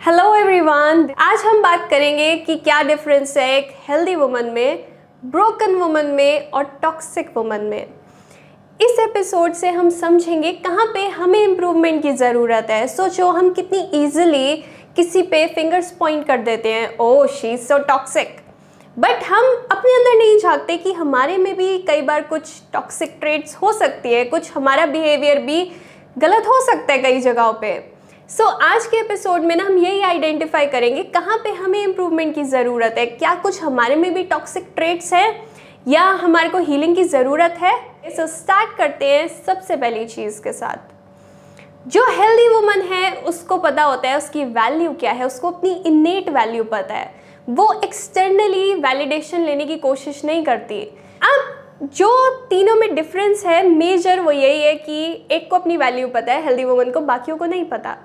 Hello everyone आज हम बात करेंगे कि क्या डिफरेंस है एक हेल्दी वुमन में ब्रोकन वुमन में और टॉक्सिक वुमन में। इस एपिसोड से हम समझेंगे कहाँ पे हमें इम्प्रूवमेंट की ज़रूरत है। सोचो, हम कितनी ईजिली किसी पे फिंगर्स पॉइंट कर देते हैं। Oh she so toxic but हम अपने अंदर नहीं झांकते कि हमारे में भी कई बार कुछ टॉक्सिक ट्रेड्स हो सकती है। कुछ हमारा बिहेवियर भी गलत हो सकता है कई जगहों पे। सो so, आज के एपिसोड में ना हम यही आइडेंटिफाई करेंगे कहाँ पे हमें इम्प्रूवमेंट की ज़रूरत है क्या कुछ हमारे में भी टॉक्सिक ट्रेड्स हैं या हमारे को हीलिंग की ज़रूरत है। सो so, स्टार्ट करते हैं सबसे पहली चीज़ के साथ। जो हेल्दी वुमन है उसको पता होता है उसकी वैल्यू क्या है उसको अपनी इन्नेट वैल्यू पता है। वो एक्सटर्नली वैलिडेशन लेने की कोशिश नहीं करती। अब जो तीनों में डिफरेंस है मेजर वो यही है कि एक को अपनी वैल्यू पता है हेल्दी वुमन को बाकियों को नहीं पता।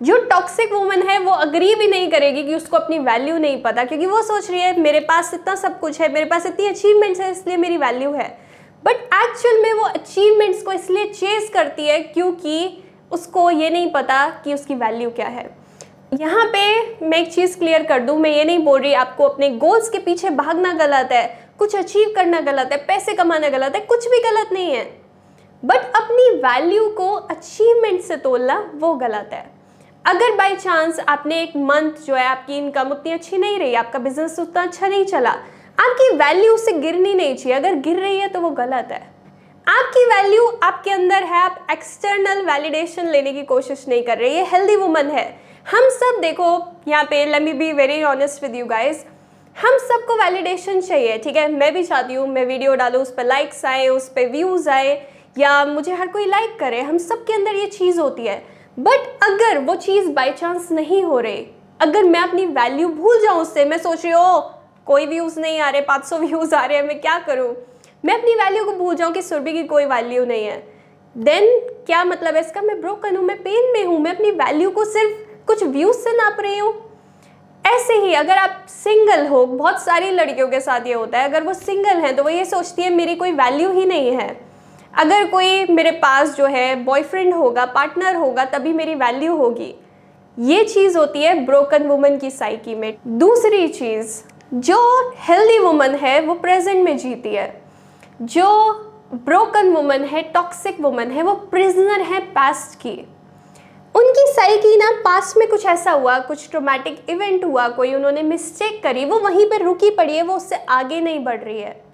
जो टॉक्सिक वुमन है, वो अग्री भी नहीं करेगी कि उसको अपनी वैल्यू नहीं पता, क्योंकि वो सोच रही है, मेरे पास इतना सब कुछ है, मेरे पास इतनी अचीवमेंट्स है, इसलिए मेरी वैल्यू है। बट एक्चुअल में वो अचीवमेंट्स को इसलिए चेस करती है क्योंकि उसको ये नहीं पता कि उसकी वैल्यू क्या है। यहाँ पे मैं एक चीज़ क्लियर कर दूँ, मैं ये नहीं बोल रही आपको अपने गोल्स के पीछे भागना गलत है, कुछ अचीव करना गलत है, पैसे कमाना गलत है, कुछ भी गलत नहीं है। बट अपनी वैल्यू को अचीवमेंट से तोलना वो गलत है। अगर बाई चांस आपने एक मंथ जो है आपकी इनकम उतनी अच्छी नहीं रही, आपका बिज़नेस उतना अच्छा नहीं चला, आपकी वैल्यू उससे गिरनी नहीं चाहिए। अगर गिर रही है तो वो गलत है। आपकी वैल्यू आपके अंदर है, आप एक्सटर्नल वैलिडेशन लेने की कोशिश नहीं कर रहे। ये हेल्दी वुमन है। हम सब देखो, यहाँ पे let me be very honest with you guys हम सबको वैलिडेशन चाहिए, ठीक है? मैं भी चाहती हूँ, मैं वीडियो डालूँ, उस पर लाइक्स आए, उस पर व्यूज़ आए, या मुझे हर कोई लाइक करे। हम सबके अंदर ये चीज़ होती है। बट अगर वो चीज़ बाई चांस नहीं हो रही, अगर मैं अपनी वैल्यू भूल जाऊँ उससे, मैं सोच रही हूँ कोई व्यूज़ नहीं आ रहे 500 व्यूज़ आ रहे हैं, मैं क्या करूँ? मैं अपनी वैल्यू को भूल जाऊँ कि सुरभि की कोई वैल्यू नहीं है। देन क्या मतलब है इसका? मैं ब्रोकन हूँ, मैं पेन में हूँ, मैं अपनी वैल्यू को सिर्फ़ कुछ व्यूज़ से नाप रही हूँ। ऐसे ही अगर आप सिंगल हो, बहुत सारी लड़कियों के साथ ये होता है, अगर वो सिंगल हैं तो वो ये सोचती है, मेरी कोई वैल्यू ही नहीं है। अगर कोई मेरे पास जो है बॉयफ्रेंड होगा पार्टनर होगा, तभी मेरी वैल्यू होगी। ये चीज़ होती है ब्रोकन वुमन की साइकी में। दूसरी चीज़, जो हेल्दी वुमन है, वो प्रेजेंट में जीती है। जो ब्रोकन वुमन है टॉक्सिक वुमन है, वो प्रिजनर है पास्ट की। उनकी साइकी ना पास्ट में कुछ ऐसा हुआ, कुछ ट्रोमेटिक इवेंट हुआ, कोई उन्होंने मिस्टेक करी, वो वहीं पर रुकी पड़ी है, वो उससे आगे नहीं बढ़ रही है।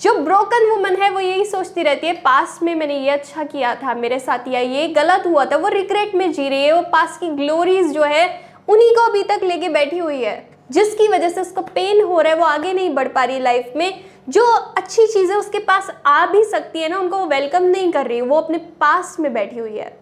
जो ब्रोकन वुमन है, वो यही सोचती रहती है, पास में मैंने ये अच्छा किया था, मेरे साथ या ये गलत हुआ था, वो रिग्रेट में जी रही है, वो पास की ग्लोरीज जो है, उन्हीं को अभी तक लेके बैठी हुई है, जिसकी वजह से उसको पेन हो रहा है, वो आगे नहीं बढ़ पा रही लाइफ में, जो अच्छी चीज़ें उसके पास आ भी सकती है ना, उनको वो वेलकम नहीं कर रही, वो अपने पास में बैठी हुई है.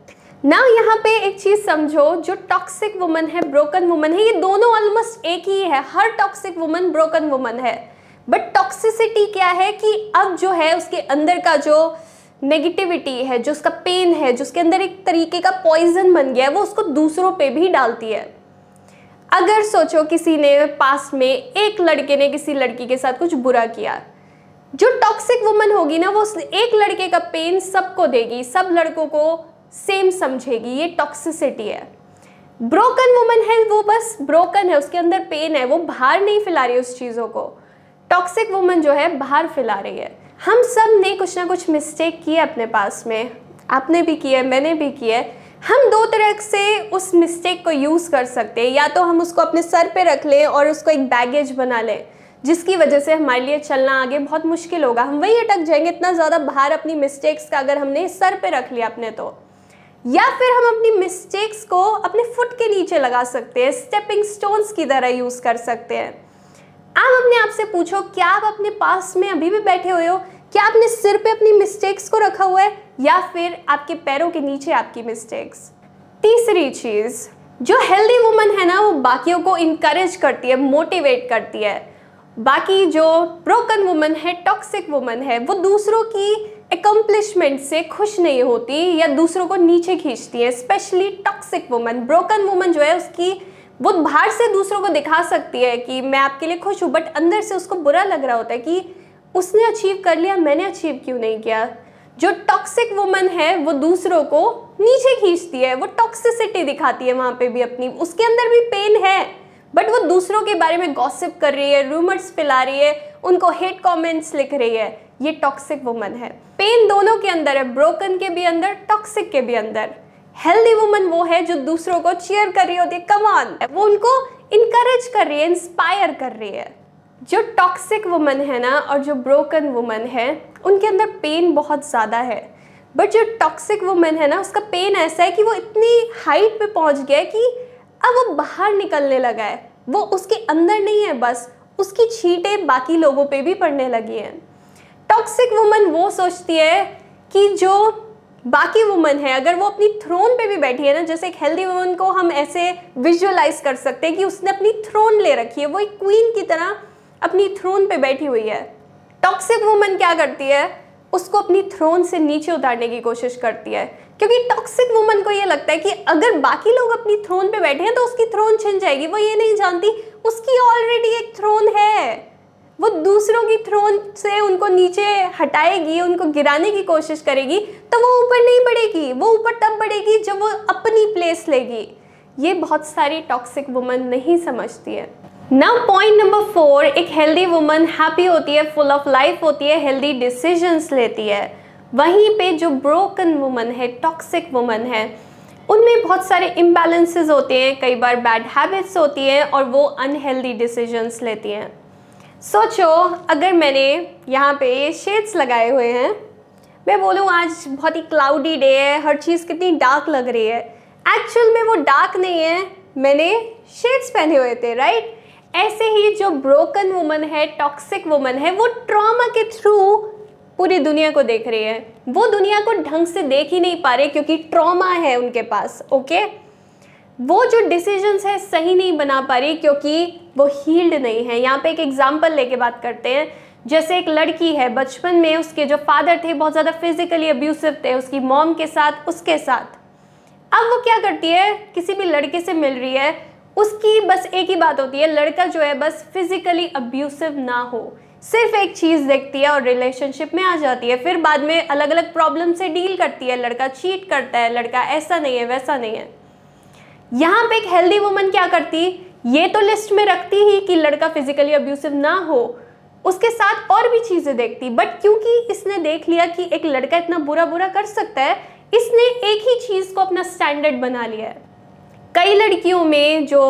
ना यहाँ पे एक चीज़ समझो, जो टॉक्सिक वुमन है ब्रोकन वुमन है, ये दोनों ऑलमोस्ट एक ही है, हर टॉक्सिक वुमन ब्रोकन वुमन है। बट टॉक्सिसिटी क्या है कि अब जो है उसके अंदर का जो नेगेटिविटी है, जो उसका पेन है, जो उसके अंदर एक तरीके का पॉइजन बन गया है, वो उसको दूसरों पे भी डालती है। अगर सोचो किसी ने पास में एक लड़के ने किसी लड़की के साथ कुछ बुरा किया, जो टॉक्सिक वुमन होगी ना, वो उस एक लड़के का पेन सबको देगी, सब लड़कों को सेम समझेगी, ये टॉक्सिसिटी है। ब्रोकन वुमन है वो बस ब्रोकन है, उसके अंदर पेन है, वो बाहर नहीं फैला रही उस चीज़ों को। टॉक्सिक वुमन जो है, बाहर फैला रही है। हम सबने कुछ ना कुछ मिस्टेक किए अपने पास में। आपने भी किए, मैंने भी किए। हम दो तरह से उस मिस्टेक को यूज़ कर सकते हैं। या तो हम उसको अपने सर पे रख लें और उसको एक बैगेज बना लें, जिसकी वजह से हमारे लिए चलना आगे बहुत मुश्किल होगा। हम वही अटक जाएँगे, इतना ज़्यादा बाहर अपनी मिस्टेक्स का अगर हमने सर पे रख लिया अपने तो। या फिर हम अपनी मिस्टेक्स को अपने फुट के नीचे लगा सकते हैं स्टेपिंग स्टोन्स की तरह यूज़ कर सकते हैं। आप अपने आप से पूछो, क्या आप अपने पास में अभी भी बैठे हुए हो? क्या आपने सिर पे अपनी मिस्टेक्स को रखा हुआ है? या फिर आपके पैरों के नीचे आपकी मिस्टेक्स तीसरी चीज़, जो हेल्दी वुमन है ना, वो बाकियों को इनकरेज करती है मोटिवेट करती है। बाकी जो ब्रोकन वुमन है टॉक्सिक वुमन है, वो दूसरों की एकम्पलिशमेंट से खुश नहीं होती या दूसरों को नीचे खींचती है specially toxic woman broken woman जो है, उसकी वो बाहर से दूसरों को दिखा सकती है कि मैं आपके लिए खुश हूँ बट अंदर से उसको बुरा लग रहा होता है कि उसने अचीव कर लिया, मैंने अचीव क्यों नहीं किया? जो टॉक्सिक वुमन है, वो दूसरों को नीचे खींचती है, वो टॉक्सिसिटी दिखाती है वहाँ पे भी अपनी। उसके अंदर भी पेन है बट वो दूसरों के बारे में गॉसिप कर रही है रूमर्स फैला रही है, उनको हेट कमेंट्स लिख रही है। ये टॉक्सिक वुमन है। पेन दोनों के अंदर है ब्रोकन के भी अंदर टॉक्सिक के भी अंदर। हेल्दी वुमन वो है जो दूसरों को चीयर कर रही होती है। कमान वो उनको इनकरेज कर रही है इंस्पायर कर रही है। जो टॉक्सिक वुमन है ना और जो ब्रोकन वुमन है, उनके अंदर पेन बहुत ज़्यादा है। बट जो टॉक्सिक वुमन है ना, उसका पेन ऐसा है कि वो इतनी हाइट पे पहुँच गया है कि अब वो बाहर निकलने लगा है। वो उसके अंदर नहीं है बस, उसकी छीटें बाकी लोगों पे भी पड़ने लगी हैं। टॉक्सिक वुमन वो सोचती है कि जो बाकी वुमन है, अगर वो अपनी थ्रोन पे भी बैठी है ना, जैसे एक हेल्दी वुमन को हम ऐसे विजुअलाइज कर सकते हैं कि उसने अपनी थ्रोन ले रखी है, वो एक क्वीन की तरह अपनी थ्रोन पे बैठी हुई है। टॉक्सिक वुमन क्या करती है? उसको अपनी थ्रोन से नीचे उतारने की कोशिश करती है। क्योंकि टॉक्सिक वुमन को ये लगता है कि अगर बाकी लोग अपनी थ्रोन पे बैठे हैं तो उसकी थ्रोन छिन जाएगी। वो ये नहीं जानती, उसकी ऑलरेडी एक थ्रोन है। वो दूसरों की थ्रोन से उनको नीचे हटाएगी, उनको गिराने की कोशिश करेगी तो वो ऊपर नहीं बढ़ेगी, वो ऊपर तब बढ़ेगी जब वो अपनी प्लेस लेगी। ये बहुत सारी टॉक्सिक वुमन नहीं समझती है। नाउ पॉइंट नंबर फोर एक हेल्दी वुमन हैप्पी होती है फुल ऑफ़ लाइफ होती है हेल्दी डिसीजंस लेती है। वहीं पे जो ब्रोकन वुमन है टॉक्सिक वुमन है, उनमें बहुत सारे इम्बैलेंसेस होते हैं, कई बार बैड हैबिट्स होती हैं और वो अनहेल्दी डिसीजंस लेती हैं। सोचो, अगर मैंने यहाँ पे ये शेड्स लगाए हुए हैं मैं बोलूँ, आज बहुत ही क्लाउडी डे है, हर चीज़ कितनी डार्क लग रही है। एक्चुअल में वो डार्क नहीं है, मैंने शेड्स पहने हुए थे राइट ऐसे ही जो ब्रोकन वुमन है टॉक्सिक वुमन है, वो ट्रॉमा के थ्रू पूरी दुनिया को देख रही है। वो दुनिया को ढंग से देख ही नहीं पा रहे क्योंकि ट्रॉमा है उनके पास ओके वो जो डिसीजंस है, सही नहीं बना पा रही क्योंकि वो हील्ड नहीं है। यहाँ पे एक एग्जांपल लेके बात करते हैं। जैसे एक लड़की है, बचपन में उसके जो फादर थे, बहुत ज़्यादा फिजिकली अब्यूसिव थे, उसकी मॉम के साथ, उसके साथ। अब वो क्या करती है? किसी भी लड़के से मिल रही है, उसकी बस एक ही बात होती है, लड़का जो है, बस फिजिकली अब्यूसिव ना हो। सिर्फ़ एक चीज़ देखती है और रिलेशनशिप में आ जाती है, फिर बाद में अलग अलग प्रॉब्लम से डील करती है, लड़का चीट करता है, लड़का ऐसा नहीं है, वैसा नहीं है। यहाँ पे एक हेल्दी वुमन क्या करती? ये तो लिस्ट में रखती ही कि लड़का फिजिकली अब्यूसिव ना हो उसके साथ और भी चीज़ें देखती। बट क्योंकि इसने देख लिया कि एक लड़का इतना बुरा बुरा कर सकता है, इसने एक ही चीज़ को अपना स्टैंडर्ड बना लिया है। कई लड़कियों में जो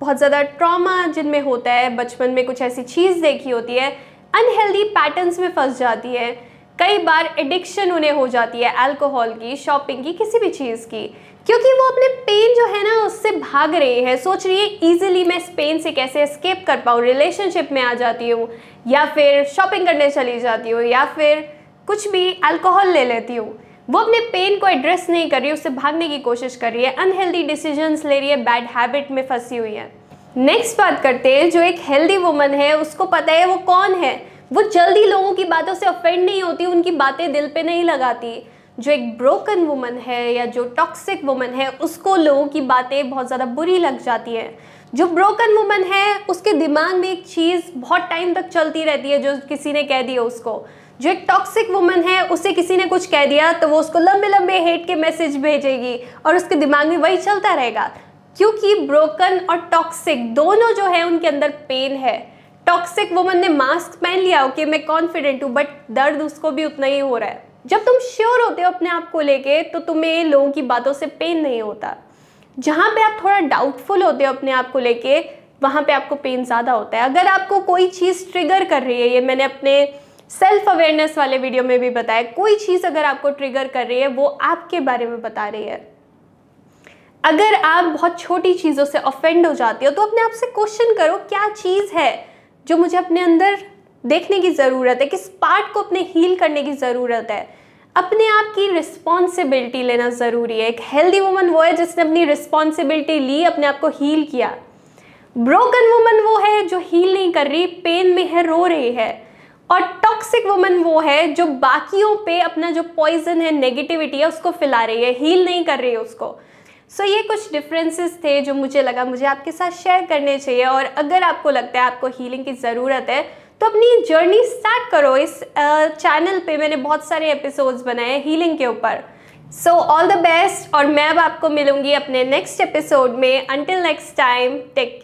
बहुत ज़्यादा ट्रॉमा जिनमें होता है, बचपन में कुछ ऐसी चीज़ देखी होती है अनहेल्दी पैटर्न्स में फंस जाती है। कई बार एडिक्शन उन्हें हो जाती है अल्कोहल की शॉपिंग की, किसी भी चीज़ की। क्योंकि वो अपने पेन जो है ना, उससे भाग रही है। सोच रही है ईजिली मैं इस पेन से कैसे स्केप कर पाऊँ? रिलेशनशिप में आ जाती हूँ, या फिर शॉपिंग करने चली जाती हूँ, या फिर कुछ भी अल्कोहल ले लेती हूँ। वो अपने पेन को एड्रेस नहीं कर रही, उससे भागने की कोशिश कर रही है। अनहेल्दी डिसीजंस ले रही है बैड हैबिट में फंसी हुई है। नेक्स्ट बात करते हैं, जो एक हेल्दी वुमन है, उसको पता है वो कौन है? वो जल्दी लोगों की बातों से ऑफेंड नहीं होती, उनकी बातें दिल पे नहीं लगाती। जो एक ब्रोकन वुमन है या जो टॉक्सिक वुमन है, उसको लोगों की बातें बहुत ज़्यादा बुरी लग जाती है। जो ब्रोकन वुमन है, उसके दिमाग में एक चीज़ बहुत टाइम तक चलती रहती है, जो किसी ने कह दिया उसको। जो एक टॉक्सिक वुमन है, उसे किसी ने कुछ कह दिया तो वो उसको लंबे लंबे हेट के मैसेज भेजेगी और उसके दिमाग में वही चलता रहेगा। क्योंकि ब्रोकन और टॉक्सिक दोनों जो है, उनके अंदर पेन है। टॉक्सिक वुमन ने मास्क पहन लिया ओके मैं कॉन्फिडेंट हूँ बट दर्द उसको भी उतना ही हो रहा है। जब तुम श्योर होते हो अपने आप को लेके तो तुम्हें लोगों की बातों से पेन नहीं होता। जहाँ पे आप थोड़ा डाउटफुल होते हो अपने आप को लेके, वहाँ पे आपको पेन ज़्यादा होता है। अगर आपको कोई चीज़ ट्रिगर कर रही है, ये मैंने अपने सेल्फ अवेयरनेस वाले वीडियो में भी बताया, कोई चीज़ अगर आपको ट्रिगर कर रही है, वो आपके बारे में बता रही है। अगर आप बहुत छोटी चीज़ों से ऑफेंड हो जाते हो तो अपने आप से क्वेश्चन करो, क्या चीज़ है जो मुझे अपने अंदर देखने की ज़रूरत है किस पार्ट को अपने हील करने की ज़रूरत है। अपने आप की रिस्पॉन्सिबिलिटी लेना ज़रूरी है। एक हेल्दी वुमन वो है जिसने अपनी रिस्पॉन्सिबिलिटी ली अपने आप को हील किया। ब्रोकन वुमन वो है जो हील नहीं कर रही पेन में है रो रही है। और टॉक्सिक वुमन वो है जो बाकियों पे अपना जो पॉइजन है नेगेटिविटी है उसको फैला रही है हील नहीं कर रही है उसको। सो so, ये कुछ डिफरेंसेस थे जो मुझे लगा मुझे आपके साथ शेयर करने चाहिए। और अगर आपको लगता है आपको हीलिंग की ज़रूरत है तो अपनी जर्नी स्टार्ट करो। इस चैनल पे मैंने बहुत सारे एपिसोड्स बनाए हीलिंग के ऊपर। सो ऑल द बेस्ट और मैं अब आपको मिलूँगी अपने नेक्स्ट एपिसोड में। Until next time take care